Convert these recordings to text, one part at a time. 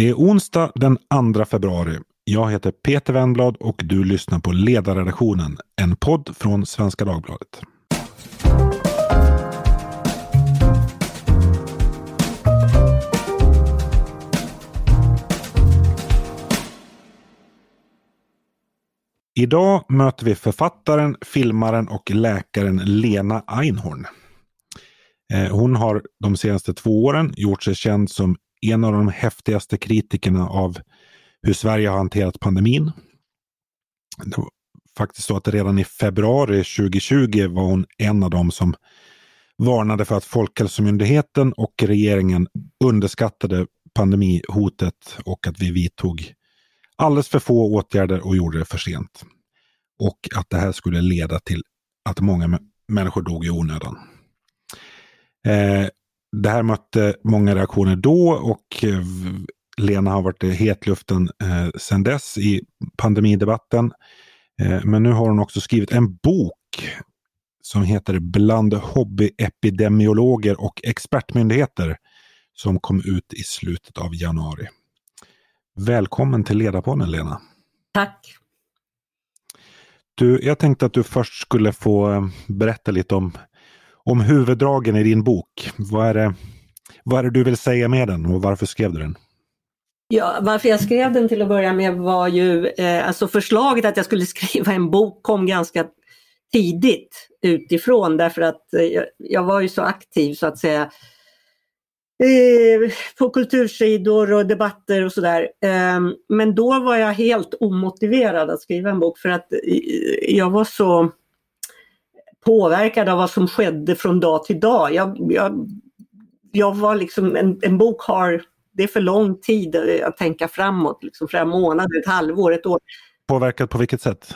Det är onsdag den 2 februari. Jag heter Peter Wennblad och du lyssnar på Ledarredaktionen, en podd från Svenska Dagbladet. Idag möter vi författaren, filmaren och läkaren Lena Einhorn. Eh, hon har de senaste två åren gjort sig känd som en av de häftigaste kritikerna av hur Sverige har hanterat pandemin. Det var faktiskt så att redan i februari 2020 var hon en av dem som varnade för att Folkhälsomyndigheten och regeringen underskattade pandemihotet och att vi vidtog alldeles för få åtgärder och gjorde det för sent. Och att det här skulle leda till att många människor dog i onödan. Eh, det här mötte många reaktioner då och eh, Lena har varit i hetluften eh, sedan dess i pandemidebatten. Eh, men nu har hon också skrivit en bok som heter Bland hobbyepidemiologer och expertmyndigheter som kom ut i slutet av januari. Välkommen till Ledarpodden Lena. Tack. Du, jag tänkte att du först skulle få eh, berätta lite om om huvuddragen i din bok. Vad är, det, vad är det du vill säga med den och varför skrev du den? Ja, varför jag skrev den till att börja med var ju, eh, alltså förslaget att jag skulle skriva en bok kom ganska tidigt utifrån därför att eh, jag, var ju så aktiv så att säga eh, på kultursidor och debatter och sådär. Ehm, men då var jag helt omotiverad att skriva en bok för att eh, jag var så påverkad av vad som skedde från dag till dag. Jag, jag, jag var liksom, en, en bok har, det är för lång tid att tänka framåt, liksom flera månader, ett halvår, ett år. Påverkad på vilket sätt?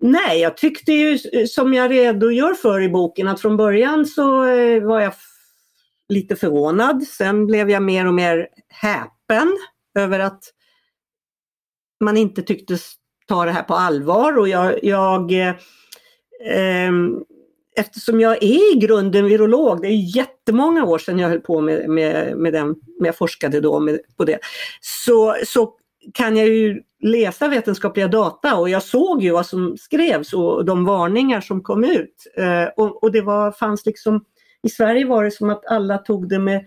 Nej, jag tyckte ju som jag redogör för i boken att från början så eh, var jag lite förvånad. Sen blev jag mer och mer häpen över att man inte tycktes ta det här på allvar och jag, jag eh, Ehm, eftersom jag är i grunden virolog, det är jättemånga år sedan jag höll på med, med, med den, med jag forskade då med, på det, så, så kan jag ju läsa vetenskapliga data och jag såg ju vad som skrevs och de varningar som kom ut. Eh, och, och, det var, fanns liksom, i Sverige var det som att alla tog det med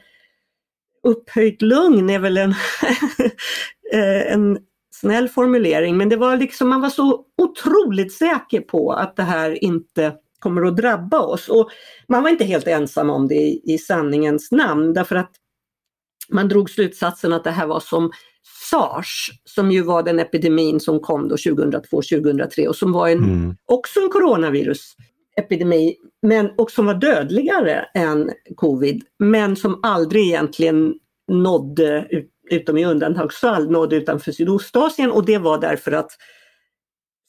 upphöjt lugn är väl en, eh, en snäll formulering, men det var liksom, man var så otroligt säker på att det här inte kommer att drabba oss. Och man var inte helt ensam om det i, i sanningens namn därför att man drog slutsatsen att det här var som sars, som ju var den epidemin som kom då 2002-2003 och som var en, mm. också en coronavirusepidemi, men och som var dödligare än covid, men som aldrig egentligen nådde, utom i undantagsfall, nådde utanför Sydostasien och det var därför att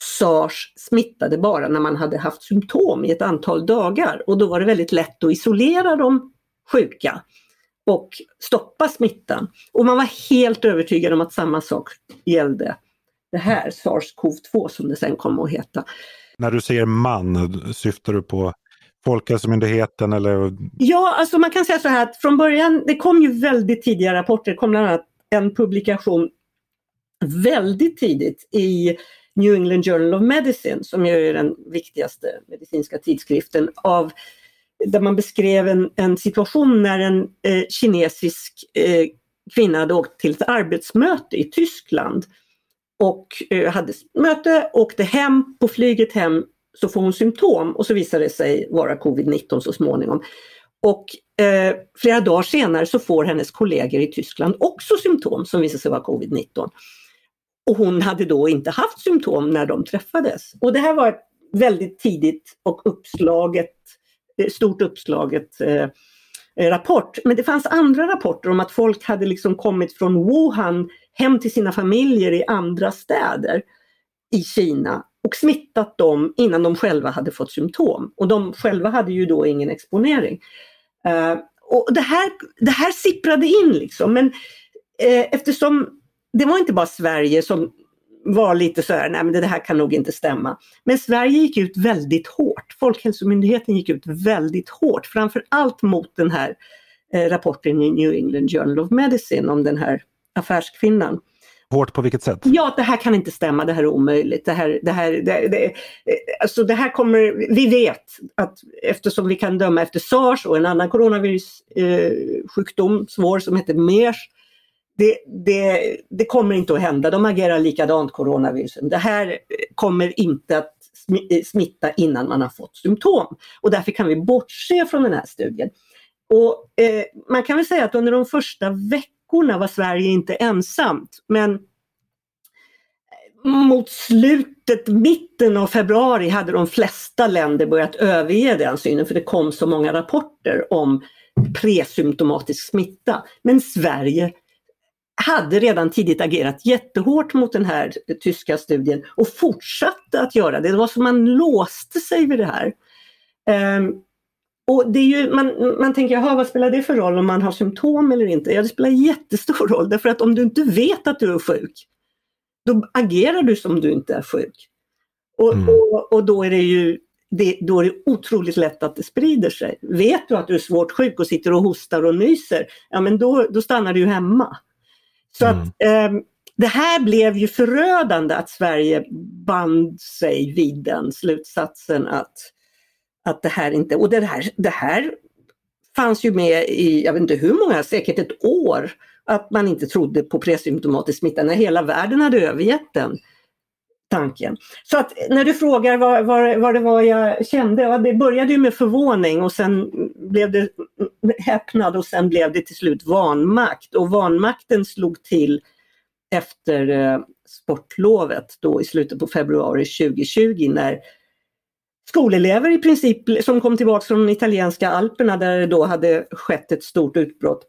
SARS smittade bara när man hade haft symptom i ett antal dagar och då var det väldigt lätt att isolera de sjuka och stoppa smittan. Och man var helt övertygad om att samma sak gällde det här SARS-CoV-2 som det sen kom att heta. När du säger man, syftar du på Folkhälsomyndigheten eller? Ja, alltså man kan säga så här att från början, det kom ju väldigt tidiga rapporter, det kom bland annat en publikation väldigt tidigt i New England Journal of Medicine som ju är den viktigaste medicinska tidskriften av där man beskrev en, en situation när en eh, kinesisk eh, kvinna hade åkt till ett arbetsmöte i Tyskland och eh, hade möte, åkte hem, på flyget hem så får hon symptom och så visar det sig vara covid-19 så småningom. Och eh, flera dagar senare så får hennes kollegor i Tyskland också symptom som visar sig vara covid-19. Och hon hade då inte haft symptom när de träffades. Och det här var ett väldigt tidigt och uppslaget, eh, stort uppslaget eh, eh, rapport. Men det fanns andra rapporter om att folk hade liksom kommit från Wuhan hem till sina familjer i andra städer i Kina och smittat dem innan de själva hade fått symptom. Och de själva hade ju då ingen exponering. Uh, och det här, det här sipprade in liksom, men eh, eftersom det var inte bara Sverige som var lite så här, nej men det här kan nog inte stämma. Men Sverige gick ut väldigt hårt. Folkhälsomyndigheten gick ut väldigt hårt, framför allt mot den här eh, rapporten i New England Journal of Medicine om den här affärskvinnan. Hårt på vilket sätt? Ja, det här kan inte stämma, det här är omöjligt. Det här, det här, det, det, alltså det här kommer, vi vet att eftersom vi kan döma efter sars och en annan coronavirussjukdom, eh, svår, som heter MERS, det, det, det, kommer inte att hända. De agerar likadant, coronavirusen. Det här kommer inte att eh, smitta innan man har fått symptom. Och därför kan vi bortse från den här studien. Och, eh, man kan väl säga att under de första veckorna var Sverige inte ensamt. Men eh, mot slutet, mitten av februari hade de flesta länder börjat överge den synen för det kom så många rapporter om presymptomatisk smitta. Men Sverige hade redan tidigt agerat jättehårt mot den här tyska studien och fortsatte att göra det. Det var som man låste sig vid det här. Um, och det är ju, man, man tänker, jaha, vad spelar det för roll om man har symptom eller inte? Ja, det spelar jättestor roll därför att om du inte vet att du är sjuk, då agerar du som du inte är sjuk. Och, mm. och, och, då är det ju det, då är det otroligt lätt att det sprider sig. Vet du att du är svårt sjuk och sitter och hostar och nyser, ja men då, då stannar du hemma. Så mm. att eh, det här blev ju förödande att Sverige band sig vid den slutsatsen att, att det här inte, och det här, det här fanns ju med i, jag vet inte hur många, säkert ett år, att man inte trodde på presymptomatisk smitta när hela världen hade övergett den tanken. Så att när du frågar vad, vad, vad det var jag kände, ja, det började ju med förvåning och sen blev det häpnad och sen blev det till slut vanmakt. Och vanmakten slog till efter eh, sportlovet då i slutet på februari 2020 när skolelever i princip som kom tillbaka från de italienska alperna där det då hade skett ett stort utbrott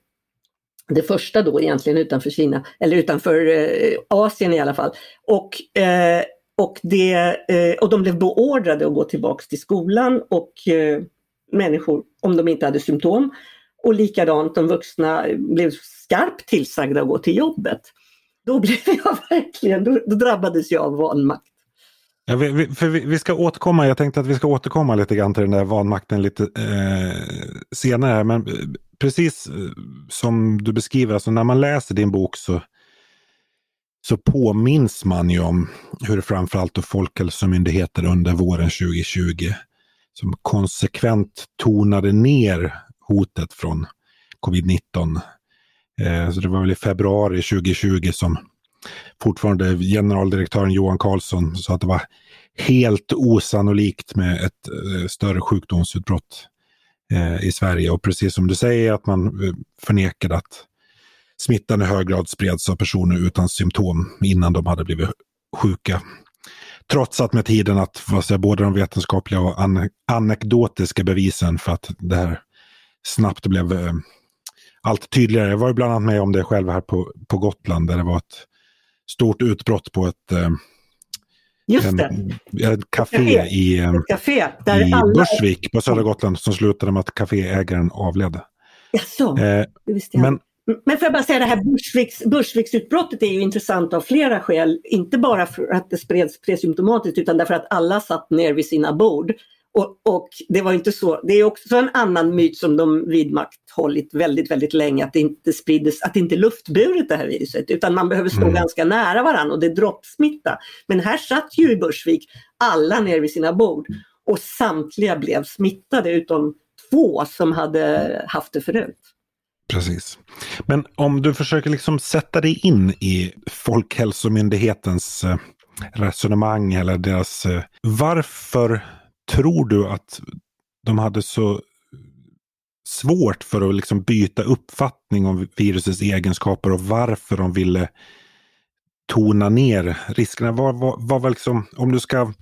det första då egentligen utanför Kina, eller utanför eh, Asien i alla fall. Och, eh, och, det, eh, och de blev beordrade att gå tillbaks till skolan och eh, människor, om de inte hade symptom. Och likadant, de vuxna blev skarpt tillsagda att gå till jobbet. Då blev jag verkligen, då, då drabbades jag av vanmakt. Ja, vi, för vi, vi, ska återkomma, jag tänkte att vi ska återkomma lite grann till den där vanmakten lite eh, senare. Men eh, precis eh, som du beskriver, alltså när man läser din bok så, så påminns man ju om hur framförallt Folkhälsomyndigheten under våren 2020 som konsekvent tonade ner hotet från covid-19. Eh, så det var väl i februari 2020 som fortfarande generaldirektören Johan Carlsson sa att det var helt osannolikt med ett eh, större sjukdomsutbrott eh, i Sverige. Och precis som du säger att man eh, förnekade att smittan i hög grad spreds av personer utan symptom innan de hade blivit sjuka. Trots att med tiden att säger, både de vetenskapliga och an anekdotiska bevisen för att det här snabbt blev eh, allt tydligare. Jag var bland annat med om det själv här på, på Gotland där det var ett stort utbrott på ett eh, Just en, det. ett café, ett i, ett café där i alla... Bursvik på södra Gotland som slutade med att kaféägaren avled. Jaså, eh, det visste jag. Men, men får jag bara säga det här Bursviks, Bursviksutbrottet är ju intressant av flera skäl. Inte bara för att det spreds presymptomatiskt utan därför att alla satt ner vid sina bord och, och, det var inte så, det är också en annan myt som de vidmakthållit väldigt, väldigt länge, att det inte sprids, att det inte är luftburet det här viruset, utan man behöver stå mm. ganska nära varandra och det är droppsmitta. Men här satt ju i Bursvik alla ner vid sina bord och samtliga blev smittade utom två som hade haft det förut. Precis. Men om du försöker liksom sätta dig in i Folkhälsomyndighetens eh, resonemang eller deras... Eh, varför tror du att de hade så svårt för att liksom byta uppfattning om virusets egenskaper och varför de ville tona ner riskerna? Var, var, var, liksom, om du ska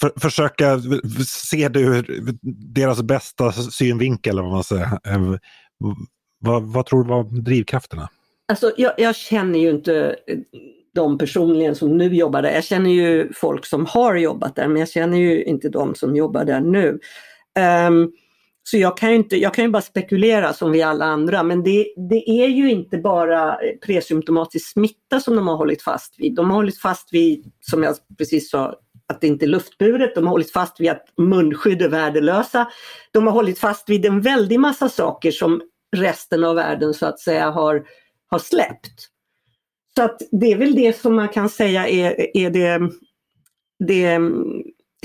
för, försöka se det ur deras bästa synvinkel, eller vad man säger. Eh, vad, vad tror du var drivkrafterna? Alltså, jag, jag, känner ju inte eh, de personligen som nu jobbar där. Jag känner ju folk som har jobbat där men jag känner ju inte de som jobbar där nu. Um, så jag kan, ju inte, jag kan ju bara spekulera som vi alla andra men det, det är ju inte bara presymptomatisk smitta som de har hållit fast vid. De har hållit fast vid, som jag precis sa, att det inte är luftburet. De har hållit fast vid att munskydd är värdelösa. De har hållit fast vid en väldig massa saker som resten av världen så att säga har, har släppt. Så att det är väl det som man kan säga är, är det, det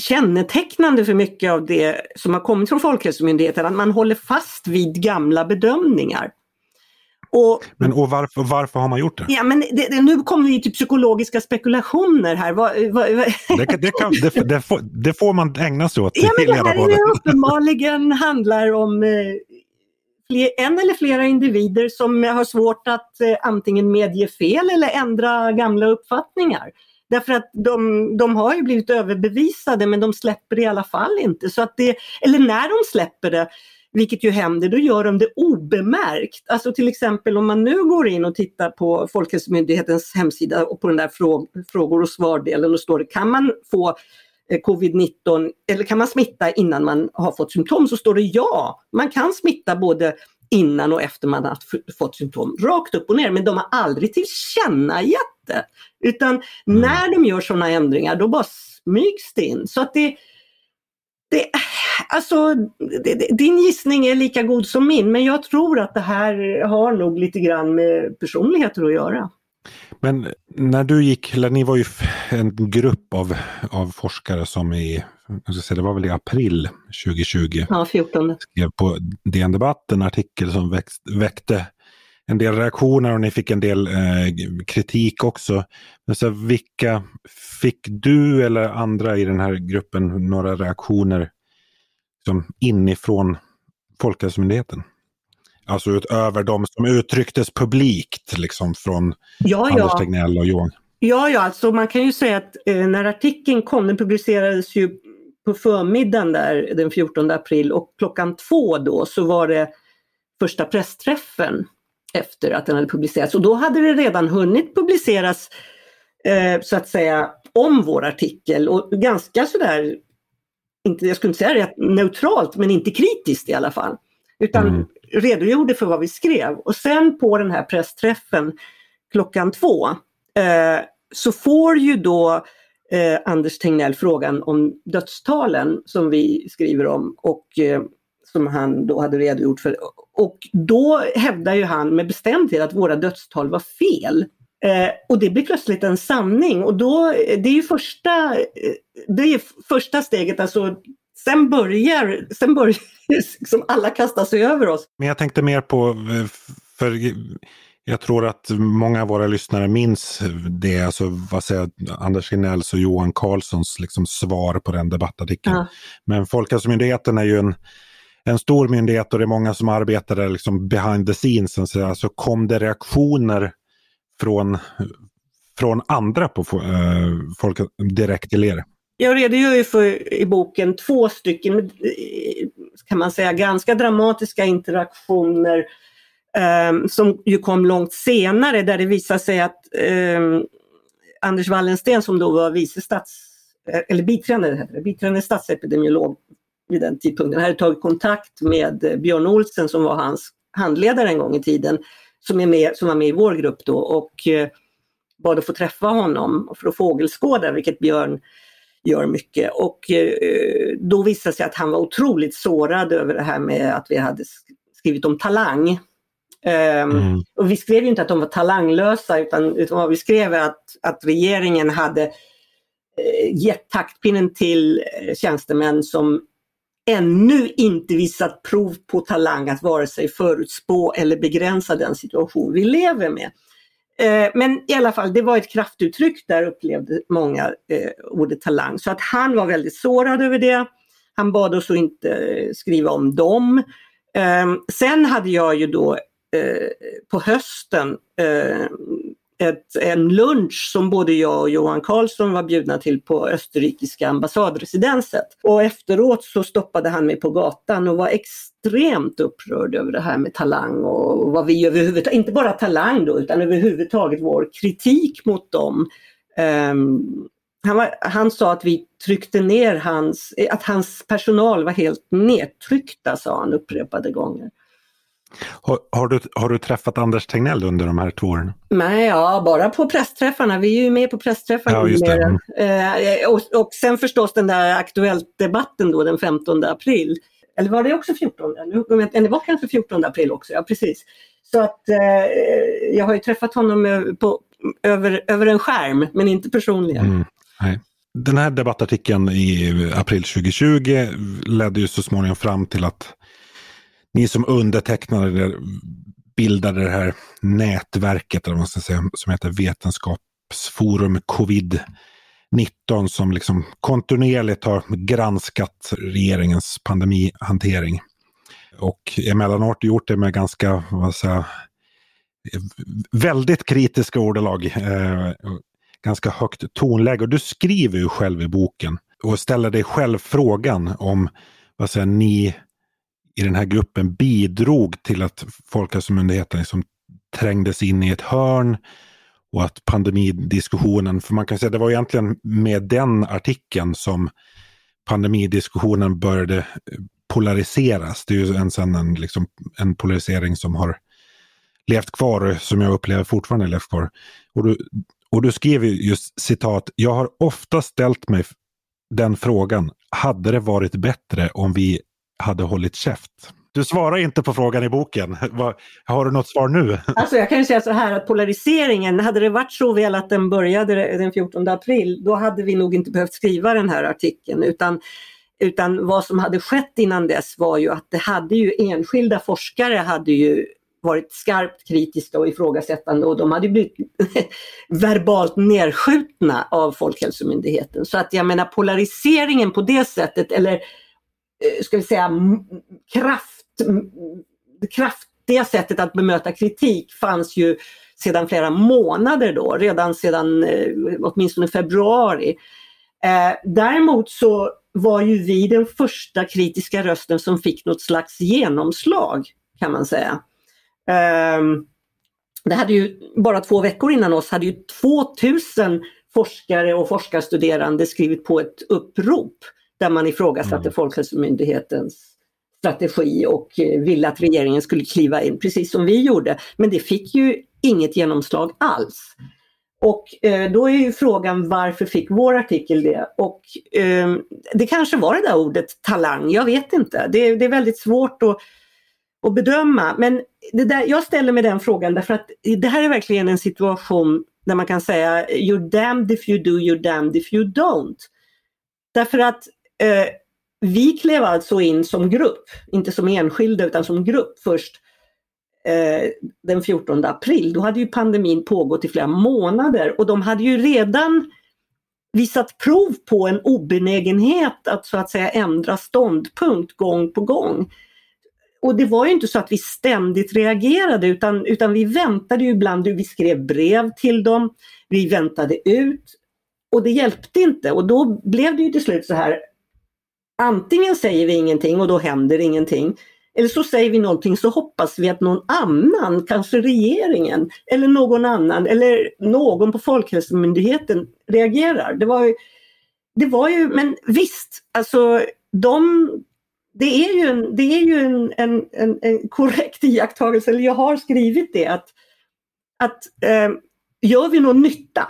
kännetecknande för mycket av det som har kommit från Folkhälsomyndigheten, att man håller fast vid gamla bedömningar. Och, men och varför, varför har man gjort det? Ja, men det, det, nu kommer vi till psykologiska spekulationer här. Va, va, va. Det, det, kan, det, får, det, får, man ägna sig åt ja, men Det här är uppenbarligen handlar om eh, en eller flera individer som har svårt att eh, antingen medge fel eller ändra gamla uppfattningar. Därför att de, de har ju blivit överbevisade men de släpper det i alla fall inte. Så att det, eller när de släpper det, vilket ju händer, då gör de det obemärkt. Alltså till exempel om man nu går in och tittar på Folkhälsomyndighetens hemsida och på den där frågor och svardelen och står det kan man få covid-19 eller kan man smitta innan man har fått symptom så står det ja, man kan smitta både innan och efter man har fått symptom, rakt upp och ner. Men de har aldrig tillkännagett det. Utan mm. när de gör sådana ändringar då bara smygs det in. Så att det, det, alltså, det, din gissning är lika god som min men jag tror att det här har nog lite grann med personligheter att göra. Men när du gick, eller ni var ju en grupp av, av forskare som i, det var väl i april 2020, ja, 14. skrev på DN Debatt en artikel som växt, väckte en del reaktioner och ni fick en del eh, kritik också. Men så vilka fick du eller andra i den här gruppen några reaktioner som inifrån Folkhälsomyndigheten? Alltså utöver de som uttrycktes publikt liksom från ja, Anders ja. Tegnell och Johan? Ja, ja, alltså man kan ju säga att eh, när artikeln kom, den publicerades ju på förmiddagen där den 14 april och klockan två då så var det första pressträffen efter att den hade publicerats och då hade det redan hunnit publiceras eh, så att säga om vår artikel och ganska sådär, inte, jag skulle inte säga det neutralt men inte kritiskt i alla fall. Utan mm. redogjorde för vad vi skrev och sen på den här pressträffen klockan två eh, så får ju då eh, Anders Tegnell frågan om dödstalen som vi skriver om och eh, som han då hade redogjort för. Och då hävdar ju han med bestämdhet att våra dödstal var fel. Eh, och det blir plötsligt en sanning och då, det är ju första, eh, det är första steget, alltså sen börjar, sen börjar liksom alla kasta sig över oss. Men jag tänkte mer på, eh, för jag tror att många av våra lyssnare minns det, alltså vad säger Anders Hinells och Johan Carlssons liksom svar på den debattartikeln. Ja. Men Folkhälsomyndigheten är ju en en stor myndighet och det är många som arbetar där liksom behind the scenes. Så alltså kom det reaktioner från, från andra på uh, folk direkt till er? Jag redogör ju för i boken två stycken, eh, kan man säga, ganska dramatiska interaktioner eh, som ju kom långt senare där det visar sig att eh, Anders Wallensten som då var vice stats, eh, eller biträdande, biträdande statsepidemiolog vid den tidpunkten hade tagit kontakt med eh, Björn Olsen som var hans handledare en gång i tiden, som, är med, som var med i vår grupp då och eh, bad att få träffa honom för att fågelskåda, vilket Björn gör mycket. Och eh, då visade det sig att han var otroligt sårad över det här med att vi hade skrivit om talang. Um, mm. Och vi skrev inte att de var talanglösa utan, utan vad vi skrev är att, att regeringen hade eh, gett taktpinnen till eh, tjänstemän som ännu inte visat prov på talang att vare sig förutspå eller begränsa den situation vi lever med. Eh, men i alla fall, det var ett kraftuttryck där upplevde många eh, ordet talang. Så att han var väldigt sårad över det. Han bad oss att inte eh, skriva om dem. Eh, sen hade jag ju då eh, på hösten eh, ett, en lunch som både jag och Johan Karlsson var bjudna till på österrikiska ambassadresidenset. Och efteråt så stoppade han mig på gatan och var extremt upprörd över det här med talang och vad vi överhuvudtaget, inte bara talang då, utan överhuvudtaget vår kritik mot dem. Um, han, var, han, sa att vi tryckte ner hans, att hans personal var helt nedtryckta sa han upprepade gånger. Har, har, du, har du träffat Anders Tegnell under de här två åren? Nej, ja, bara på pressträffarna. Vi är ju med på pressträffarna. Ja, just det. Mm. Eh, och, och sen förstås den där Aktuellt-debatten då den 15 april. Eller var det också 14? Det var kanske 14 april också, ja precis. Så att eh, jag har ju träffat honom på, över, över en skärm, men inte personligen. Mm, nej. Den här debattartikeln i april 2020 ledde ju så småningom fram till att ni som undertecknade det bildade det här nätverket, eller man ska säga, som heter Vetenskapsforum Covid-19 som liksom kontinuerligt har granskat regeringens pandemihantering. Och emellanåt gjort det med ganska, vad säga, väldigt kritiska ordalag. Eh, ganska högt tonläge. Och du skriver ju själv i boken och ställer dig själv frågan om vad säger, ni i den här gruppen bidrog till att Folkhälsomyndigheten liksom trängdes in i ett hörn och att pandemidiskussionen, för man kan säga att det var egentligen med den artikeln som pandemidiskussionen började eh, polariseras. Det är ju en, sen en, liksom, en polarisering som har levt kvar, som jag upplever fortfarande levt kvar. Och du, och du skriver just citat, jag har ofta ställt mig den frågan, hade det varit bättre om vi hade hållit käft? Du svarar inte på frågan i boken. Har du något svar nu? Alltså jag kan ju säga så här att polariseringen, hade det varit så väl att den började den 14 april, då hade vi nog inte behövt skriva den här artikeln. Utan, utan vad som hade skett innan dess var ju att det hade ju enskilda forskare hade ju varit skarpt kritiska och ifrågasättande och de hade blivit verbalt nedskjutna av Folkhälsomyndigheten. Så att jag menar polariseringen på det sättet eller Eh, ska vi säga kraft, kraftiga sättet att bemöta kritik fanns ju sedan flera månader då, redan sedan eh, åtminstone februari. Eh, däremot så var ju vi den första kritiska rösten som fick något slags genomslag kan man säga. Ehm, det hade ju bara två veckor innan oss hade ju 2000 forskare och forskarstuderande skrivit på ett upprop där man ifrågasatte mm. Folkhälsomyndighetens strategi och eh, ville att regeringen skulle kliva in, precis som vi gjorde. Men det fick ju inget genomslag alls. Och eh, då är ju frågan varför fick vår artikel det? Och eh, det kanske var det där ordet talang, jag vet inte. Det, det är väldigt svårt att att bedöma. Men det där, jag ställer mig den frågan därför att det här är verkligen en situation där man kan säga you're damned if you do, you're damned if you don't. Därför att eh, vi klev alltså in som grupp, inte som enskilda utan som grupp först eh, den 14 april. Då hade ju pandemin pågått i flera månader och de hade ju redan visat prov på en obenägenhet att så att säga ändra ståndpunkt gång på gång. Och det var ju inte så att vi ständigt reagerade utan, utan vi väntade ju ibland, vi skrev brev till dem, vi väntade ut. Och det hjälpte inte. Och då blev det ju till slut så här Antingen säger vi ingenting och då händer ingenting. Eller så säger vi någonting så hoppas vi att någon annan, kanske regeringen eller någon annan eller någon på Folkhälsomyndigheten reagerar. Det var ju, det var ju men visst, alltså de det är ju en, det är ju en, en, en, en korrekt iakttagelse, eller jag har skrivit det, att, att eh, gör vi någon nytta?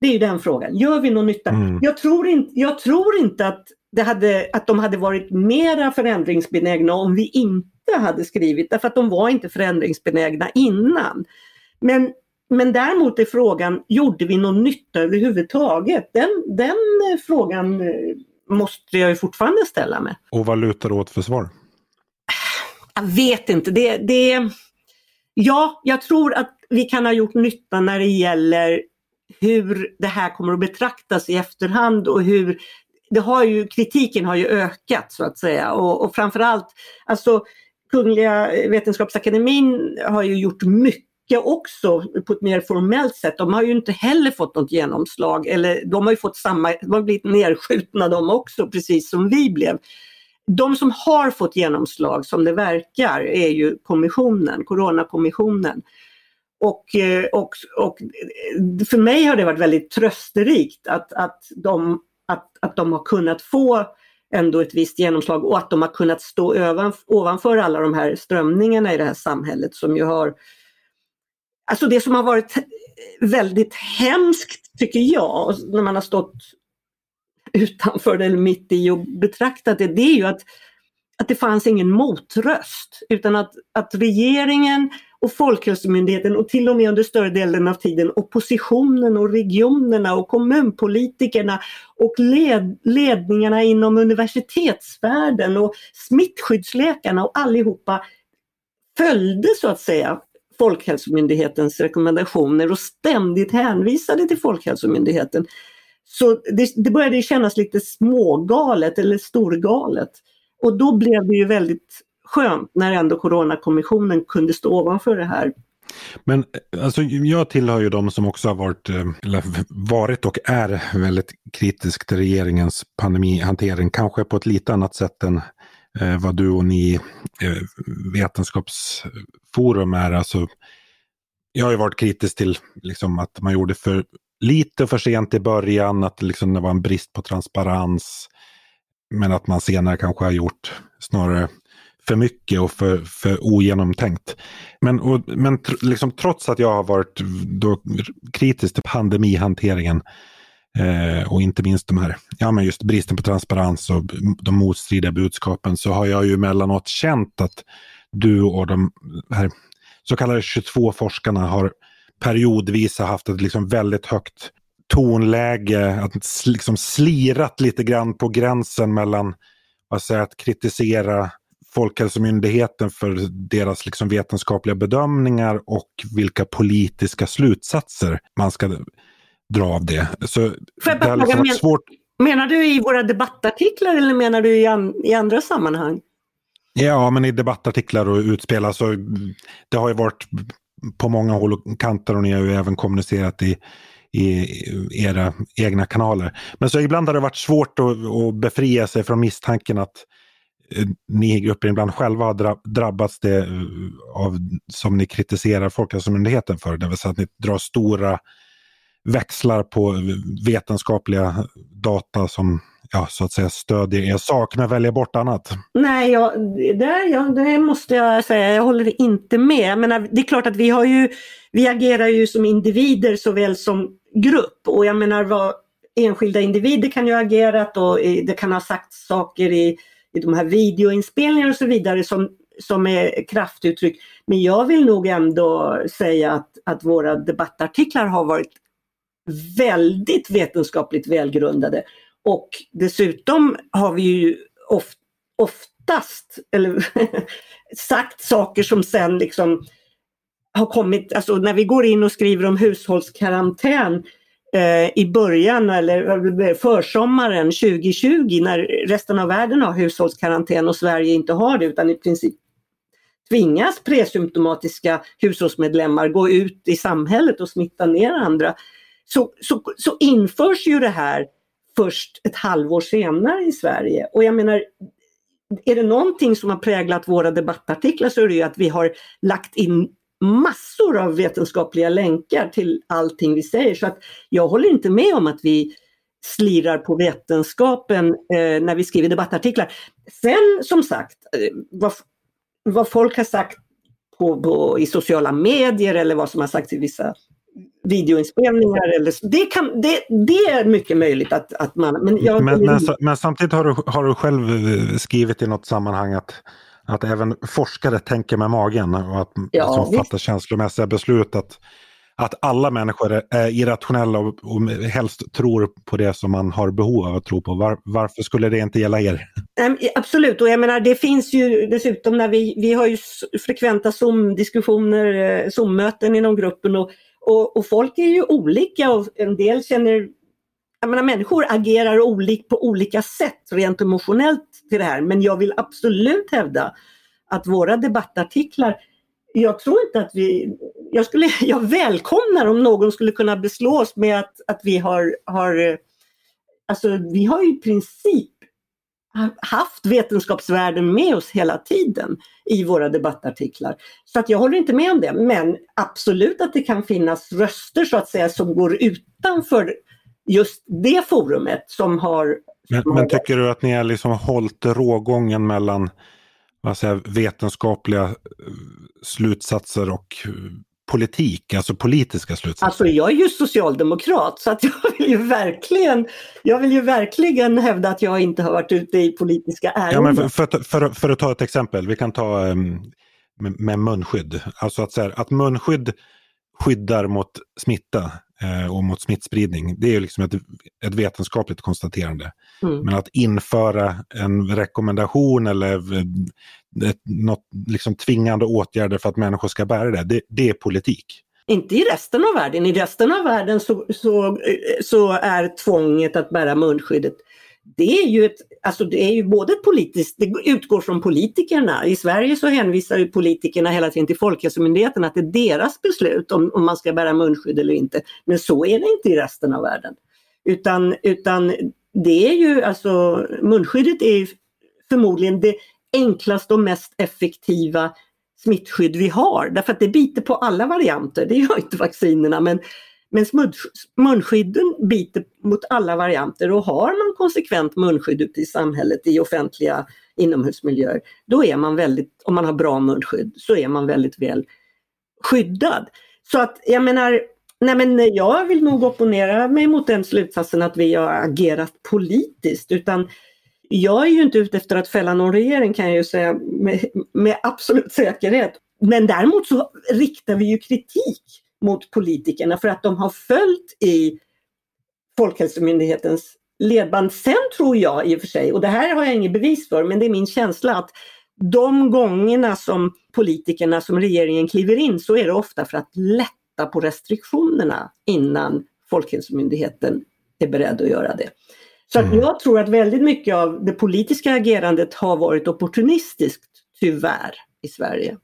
Det är den frågan. Gör vi någon nytta? Mm. Jag, tror inte, jag tror inte att, det hade, att de hade varit mera förändringsbenägna om vi inte hade skrivit, därför att de var inte förändringsbenägna innan. Men, men däremot är frågan, gjorde vi någon nytta överhuvudtaget? Den, den frågan eh, måste jag ju fortfarande ställa mig. Och vad lutar du åt för svar? Jag vet inte. Det, det, ja, jag tror att vi kan ha gjort nytta när det gäller hur det här kommer att betraktas i efterhand och hur det har ju, kritiken har ju ökat så att säga och, och framförallt alltså Kungliga Vetenskapsakademin har ju gjort mycket också på ett mer formellt sätt. De har ju inte heller fått något genomslag eller de har ju fått samma, de har blivit nedskjutna de också precis som vi blev. De som har fått genomslag som det verkar är ju kommissionen, Coronakommissionen. Och, eh, och, och för mig har det varit väldigt trösterikt att, att, de, att, att de har kunnat få ändå ett visst genomslag och att de har kunnat stå ovanför alla de här strömningarna i det här samhället som ju har Alltså det som har varit väldigt hemskt tycker jag, när man har stått utanför eller mitt i och betraktat det, det är ju att, att det fanns ingen motröst utan att, att regeringen och Folkhälsomyndigheten och till och med under större delen av tiden oppositionen och regionerna och kommunpolitikerna och led, ledningarna inom universitetsvärlden och smittskyddsläkarna och allihopa följde så att säga Folkhälsomyndighetens rekommendationer och ständigt hänvisade till Folkhälsomyndigheten. Så det, det började kännas lite smågalet eller storgalet. Och då blev det ju väldigt skönt när ändå Coronakommissionen kunde stå ovanför det här. Men alltså, jag tillhör ju de som också har varit, eh, eller varit och är väldigt kritisk till regeringens pandemihantering. Kanske på ett lite annat sätt än eh, vad du och ni eh, vetenskapsforum är. Alltså, jag har ju varit kritisk till liksom, att man gjorde för lite för sent i början, att liksom, det var en brist på transparens. Men att man senare kanske har gjort snarare för mycket och för, för ogenomtänkt. Men, och, men tr liksom, trots att jag har varit då, kritisk till pandemihanteringen eh, och inte minst de här, ja men just bristen på transparens och de motstridiga budskapen så har jag ju emellanåt känt att du och de här så kallade 22 forskarna har periodvis haft ett liksom väldigt högt tonläge, att liksom slirat lite grann på gränsen mellan vad säger, att kritisera Folkhälsomyndigheten för deras liksom vetenskapliga bedömningar och vilka politiska slutsatser man ska dra av det. Så det har liksom men, svårt... Menar du i våra debattartiklar eller menar du i, an, i andra sammanhang? Ja, men i debattartiklar och utspel. Så det har ju varit på många håll och kanter och ni har ju även kommunicerat i, i era egna kanaler. Men så ibland har det varit svårt att, att befria sig från misstanken att Eh, ni i gruppen ibland själva har drabbats det eh, av som ni kritiserar Folkhälsomyndigheten för, det vill säga att ni drar stora växlar på eh, vetenskapliga data som ja, så att säga stödjer er sak men väljer bort annat? Nej, ja, det, ja, det måste jag säga, jag håller inte med. Men det är klart att vi har ju, vi agerar ju som individer såväl som grupp och jag menar vad enskilda individer kan ju ha agerat och det kan ha sagt saker i, i de här videoinspelningarna och så vidare som, som är kraftuttryck. Men jag vill nog ändå säga att, att våra debattartiklar har varit väldigt vetenskapligt välgrundade. Och dessutom har vi ju of, oftast eller, sagt saker som sen liksom har kommit, alltså när vi går in och skriver om hushållskarantän eh, Eh, i början eller eh, försommaren 2020 när resten av världen har hushållskarantän och Sverige inte har det utan i princip tvingas presymptomatiska hushållsmedlemmar gå ut i samhället och smitta ner andra. Så, så, så införs ju det här först ett halvår senare i Sverige. Och jag menar, är det någonting som har präglat våra debattartiklar så är det ju att vi har lagt in massor av vetenskapliga länkar till allting vi säger. Så att jag håller inte med om att vi slirar på vetenskapen eh, när vi skriver debattartiklar. Sen som sagt, eh, vad, vad folk har sagt på, på, i sociala medier eller vad som har sagts i vissa videoinspelningar. Eller, det, kan, det, det är mycket möjligt att, att man... Men, jag, men, men, men, samtidigt har du, har du själv eh, skrivit i något sammanhang att, att även forskare tänker med magen och att ja, som fattar känslomässiga beslut. Att, att alla människor är irrationella och, och helst tror på det som man har behov av att tro på. Var, varför skulle det inte gälla er? Absolut, och jag menar det finns ju dessutom när vi, vi har ju frekventa Zoom-diskussioner, eh, Zoom-möten inom gruppen och och, och, folk är ju olika och en del känner jag menar, människor agerar olik, på olika sätt rent emotionellt till det här men jag vill absolut hävda att våra debattartiklar jag tror inte att vi, jag, skulle, jag välkomnar om någon skulle kunna beslå oss med att, att vi har, har, alltså vi har i princip haft vetenskapsvärlden med oss hela tiden i våra debattartiklar. Så att jag håller inte med om det, men absolut att det kan finnas röster så att säga som går utanför just det forumet som har... Men, men tycker du att ni har liksom hållit rågången mellan vad säger, vetenskapliga eh, slutsatser och politik, alltså politiska slutsatser? Alltså jag är ju socialdemokrat så att jag vill ju verkligen, jag vill ju verkligen hävda att jag inte har varit ute i politiska ärenden. Ja, men för, för, för, för att ta ett exempel, vi kan ta um, med, med munskydd. Alltså att, så här, att munskydd skyddar mot smitta eh, och mot smittspridning. Det är liksom ett, ett vetenskapligt konstaterande. Mm. Men att införa en rekommendation eller ett, något liksom tvingande åtgärder för att människor ska bära det, det, det är politik. Inte i resten av världen. I resten av världen så, så, så är tvånget att bära munskyddet det är ju ett, alltså det är ju både politiskt, det utgår från politikerna. I Sverige så hänvisar ju politikerna hela tiden till Folkhälsomyndigheten att det är deras beslut om, om man ska bära munskydd eller inte. Men så är det inte i resten av världen. Utan, utan det är ju alltså, munskyddet är förmodligen det enklaste och mest effektiva smittskydd vi har. Därför att det biter på alla varianter, det gör inte vaccinerna men men munskydden biter mot alla varianter och har man konsekvent munskydd ute i samhället i offentliga inomhusmiljöer, då är man väldigt, om man har bra munskydd, så är man väldigt väl skyddad. Så att jag menar, nej men jag vill nog opponera mig mot den slutsatsen att vi har agerat politiskt utan jag är ju inte ute efter att fälla någon regering kan jag ju säga med, med absolut säkerhet. Men däremot så riktar vi ju kritik mot politikerna för att de har följt i Folkhälsomyndighetens ledband. Sen tror jag i och för sig, och det här har jag inget bevis för, men det är min känsla att de gångerna som politikerna, som regeringen kliver in så är det ofta för att lätta på restriktionerna innan Folkhälsomyndigheten är beredd att göra det. Så mm. jag tror att väldigt mycket av det politiska agerandet har varit opportunistiskt, tyvärr, i Sverige.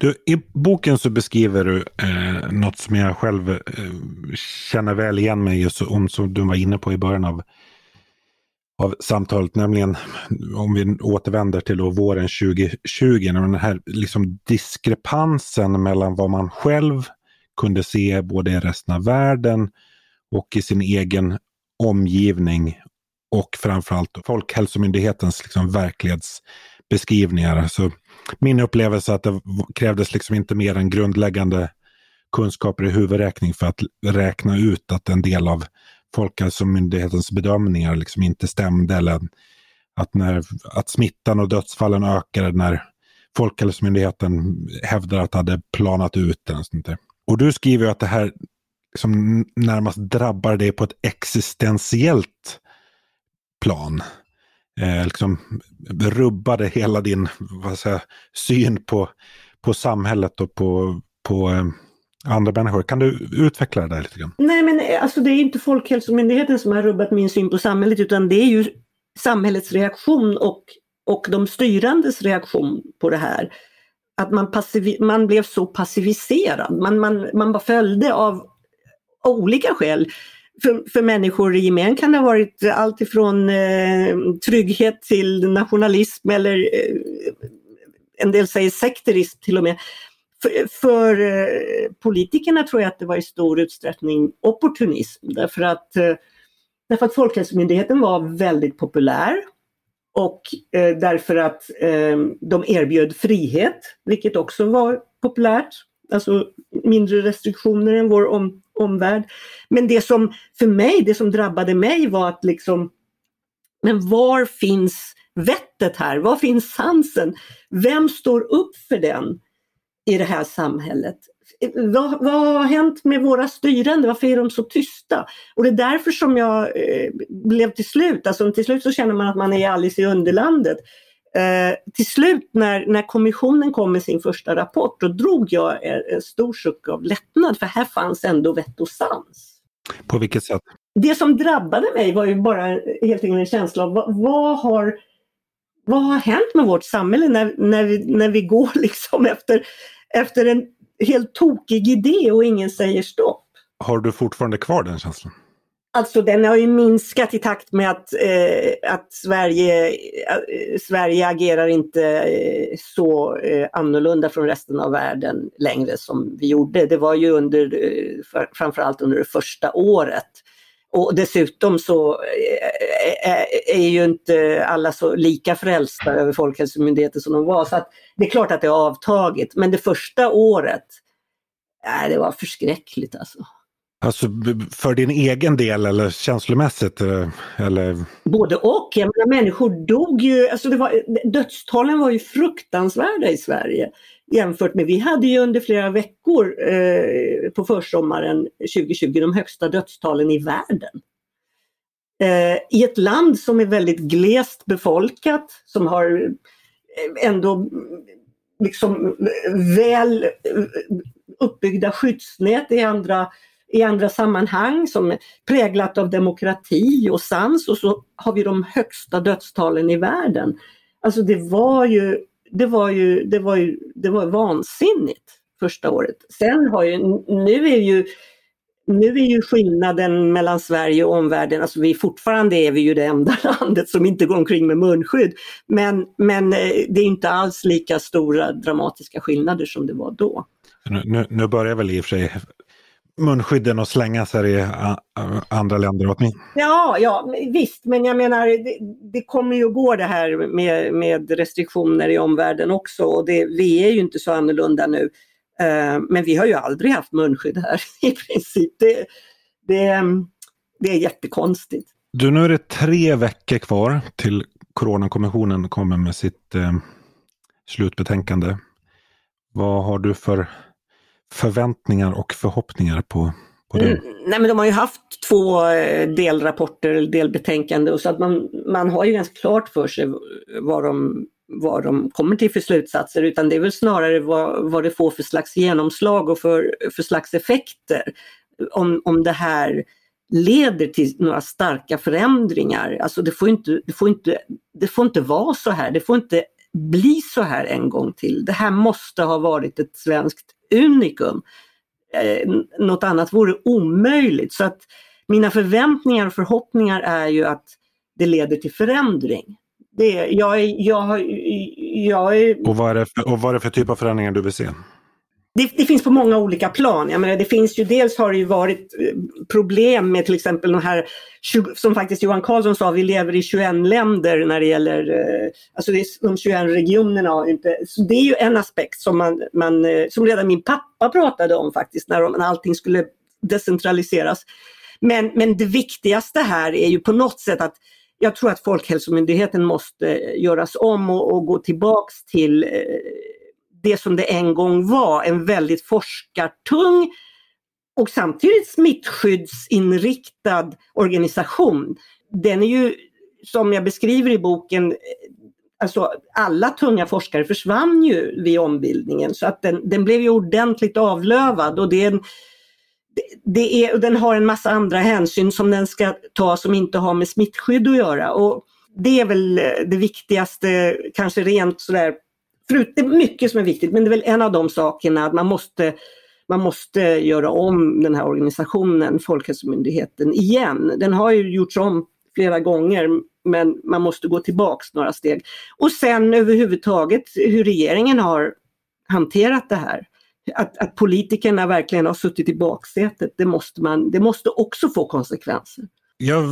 Du, I boken så beskriver du eh, något som jag själv eh, känner väl igen mig i, om som du var inne på i början av, av samtalet, nämligen om vi återvänder till då våren 2020, när den här liksom diskrepansen mellan vad man själv kunde se både i resten av världen och i sin egen omgivning och framförallt Folkhälsomyndighetens liksom verklighetsbeskrivningar. Alltså, min upplevelse att det krävdes liksom inte mer än grundläggande kunskaper i huvudräkning för att räkna ut att en del av Folkhälsomyndighetens bedömningar liksom inte stämde. Eller att, när, att smittan och dödsfallen ökade när Folkhälsomyndigheten hävdar att det hade planat ut. Och, sånt där. och du skriver att det här som närmast drabbar dig på ett existentiellt plan eh, liksom rubbade hela din vad säger, syn på, på samhället och på, på eh, andra människor. Kan du utveckla det där lite grann? Nej men eh, alltså det är inte Folkhälsomyndigheten som har rubbat min syn på samhället utan det är ju samhällets reaktion och, och de styrandes reaktion på det här. Att man, passiv, man blev så passiviserad, man, man, man bara följde av olika skäl för, för människor i gemen kan det ha varit allt ifrån eh, trygghet till nationalism eller eh, en del säger sekterism till och med. För, för eh, politikerna tror jag att det var i stor utsträckning opportunism därför att, eh, därför att Folkhälsomyndigheten var väldigt populär och eh, därför att eh, de erbjöd frihet, vilket också var populärt. Alltså mindre restriktioner än vår om, omvärld. Men det som för mig, det som drabbade mig var att liksom, men var finns vettet här? Var finns sansen? Vem står upp för den i det här samhället? Vad, vad har hänt med våra styrande? Varför är de så tysta? Och det är därför som jag eh, blev till slut, alltså till slut så känner man att man är Alice i Underlandet. Eh, till slut när, när kommissionen kom med sin första rapport då drog jag en, en stor suck av lättnad för här fanns ändå vett och sans. På vilket sätt? Det som drabbade mig var ju bara helt enkelt en känsla av vad, vad, har, vad har hänt med vårt samhälle när, när, vi, när vi går liksom efter, efter en helt tokig idé och ingen säger stopp. Har du fortfarande kvar den känslan? Alltså den har ju minskat i takt med att, eh, att Sverige, eh, Sverige agerar inte eh, så eh, annorlunda från resten av världen längre som vi gjorde. Det var ju under, eh, för, framförallt under det första året. Och dessutom så eh, eh, är ju inte alla så lika frälsta över Folkhälsomyndigheten som de var. Så att det är klart att det har avtagit, men det första året, äh, det var förskräckligt alltså. Alltså för din egen del eller känslomässigt? Eh, eller? Både och. Jag menar, människor dog ju, alltså det var, dödstalen var ju fruktansvärda i Sverige. Jämfört med, vi hade ju under flera veckor eh, på försommaren 2020 de högsta dödstalen i världen. Eh, I ett land som är väldigt glest befolkat, som har eh, ändå liksom eh, väl uppbyggda skyddsnät i andra, i andra sammanhang som är präglat av demokrati och sans och så har vi de högsta dödstalen i världen. Alltså det var ju, det var ju, det var ju, det var vansinnigt första året. Sen har ju, nu är ju nu är ju skillnaden mellan Sverige och omvärlden, alltså vi fortfarande är vi ju det enda landet som inte går omkring med munskydd. Men, men eh, det är inte alls lika stora dramatiska skillnader som det var då. Nu, nu, nu börjar väl i och för sig munskydden att slängas här i andra länder åt mig. Ja, ja visst, men jag menar det, det kommer ju att gå det här med, med restriktioner i omvärlden också och det, vi är ju inte så annorlunda nu. Uh, men vi har ju aldrig haft munskydd här i princip. Det, det, det är jättekonstigt. Du, nu är det tre veckor kvar till Coronakommissionen kommer med sitt eh, slutbetänkande. Vad har du för förväntningar och förhoppningar på, på det? Mm, nej men de har ju haft två eh, delrapporter, delbetänkande, och så att man, man har ju ganska klart för sig vad de, vad de kommer till för slutsatser utan det är väl snarare vad, vad det får för slags genomslag och för, för slags effekter. Om, om det här leder till några starka förändringar. Alltså det får, inte, det, får inte, det får inte vara så här, det får inte bli så här en gång till. Det här måste ha varit ett svenskt unikum. Eh, något annat vore omöjligt. Så att mina förväntningar och förhoppningar är ju att det leder till förändring. Det, jag, jag, jag är... Och, vad är det för, och vad är det för typ av förändringar du vill se? Det, det, finns på många olika plan. Jag menar, det finns ju dels har det ju varit eh, problem med till exempel de här, som faktiskt Johan Carlsson sa, vi lever i 21 länder när det gäller, eh, alltså det är, de 21 regionerna. Inte, så det är ju en aspekt som, man, man, eh, som redan min pappa pratade om faktiskt, när, när allting skulle decentraliseras. Men, men det viktigaste här är ju på något sätt att jag tror att Folkhälsomyndigheten måste göras om och, och gå tillbaks till det som det en gång var, en väldigt forskartung och samtidigt smittskyddsinriktad organisation. Den är ju, som jag beskriver i boken, eh, alltså alla tunga forskare försvann ju vid ombildningen så att den, den blev ju ordentligt avlövad och det är en, det är, den har en massa andra hänsyn som den ska ta som inte har med smittskydd att göra. Och det är väl eh, det viktigaste, kanske rent sådär förut, det är mycket som är viktigt men det är väl en av de sakerna att man måste man måste göra om den här organisationen, Folkhälsomyndigheten, igen. Den har ju gjorts om flera gånger men man måste gå tillbaks några steg. Och sen överhuvudtaget hur regeringen har hanterat det här. Att, att politikerna verkligen har suttit i baksätet, det måste, man, det måste också få konsekvenser. Jag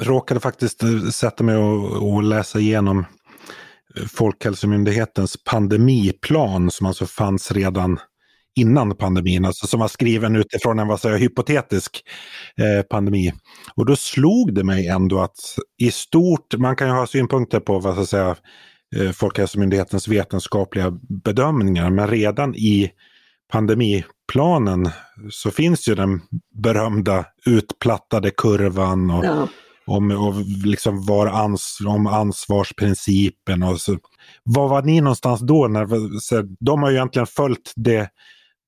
råkade faktiskt sätta mig och, och läsa igenom Folkhälsomyndighetens pandemiplan som alltså fanns redan innan pandemin, alltså som var skriven utifrån en vad säger, hypotetisk eh, pandemi. Och då slog det mig ändå att i stort, man kan ju ha synpunkter på vad ska jag säga, eh, Folkhälsomyndighetens vetenskapliga bedömningar, men redan i pandemiplanen så finns ju den berömda utplattade kurvan och ja om, och liksom var ans, om ansvarsprincipen. Och så. Var var ni någonstans då? När, så, de har ju egentligen följt det,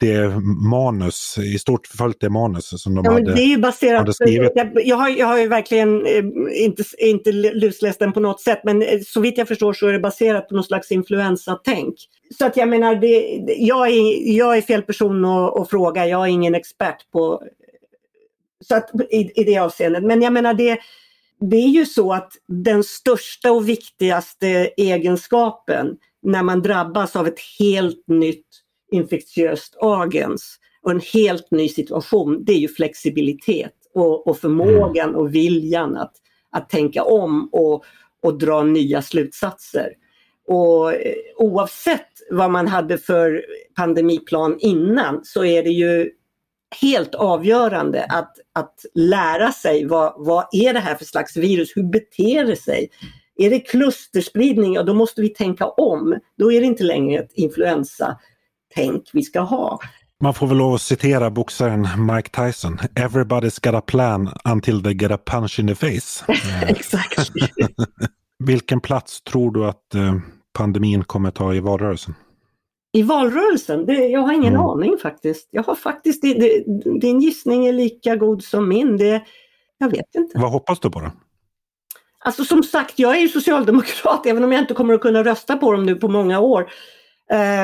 det manus, i stort följt det manus som de ja, hade, det är ju baserat, skrivit. Jag, jag, har, jag har ju verkligen eh, inte, inte lusläst den på något sätt men eh, så vitt jag förstår så är det baserat på någon slags influensatänk. Så att jag menar, det, jag, är, jag är fel person att, att fråga, jag är ingen expert på så att, i, i det avseendet. Men jag menar det, det är ju så att den största och viktigaste egenskapen när man drabbas av ett helt nytt infektiöst agens och en helt ny situation, det är ju flexibilitet och, och förmågan och viljan att, att tänka om och, och dra nya slutsatser. Och eh, oavsett vad man hade för pandemiplan innan så är det ju helt avgörande att, att lära sig vad, vad är det här för slags virus, hur beter det sig? Är det klusterspridning, ja då måste vi tänka om. Då är det inte längre ett influensa-tänk vi ska ha. Man får väl lov att citera boxaren Mike Tyson. Everybody's got a plan until they get a punch in the face. Exakt. Vilken plats tror du att eh, pandemin kommer ta i valrörelsen? I valrörelsen? Det, jag har ingen mm. aning faktiskt. Jag har faktiskt, det, det, din gissning är lika god som min. Det, jag vet inte. Vad hoppas du på då? Alltså som sagt, jag är ju socialdemokrat även om jag inte kommer att kunna rösta på dem nu på många år.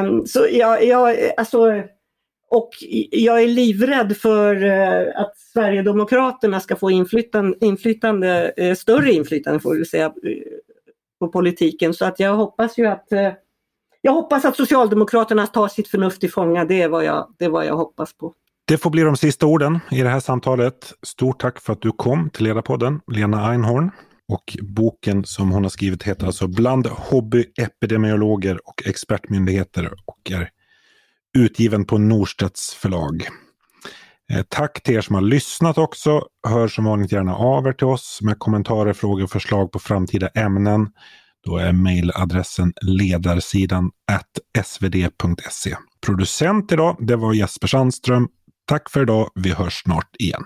Um, så jag, jag, alltså, och jag är livrädd för uh, att Sverigedemokraterna ska få inflytande, inflytande uh, större inflytande får vi säga, uh, på politiken. Så att jag hoppas ju att jag hoppas att Socialdemokraterna tar sitt förnuft i fånga. Det är vad jag, det är vad jag hoppas på. Det får bli de sista orden i det här samtalet. Stort tack för att du kom till Ledarpodden, Lena Einhorn. Och boken som hon har skrivit heter alltså Bland hobbyepidemiologer och expertmyndigheter och är utgiven på Norstedts förlag. Eh, tack till er som har lyssnat också. Hör som vanligt gärna av er till oss med kommentarer, frågor och förslag på framtida ämnen. Då är mejladressen ledarsidan svd.se. Producent idag, det var Jesper Sandström. Tack för idag. Vi hörs snart igen.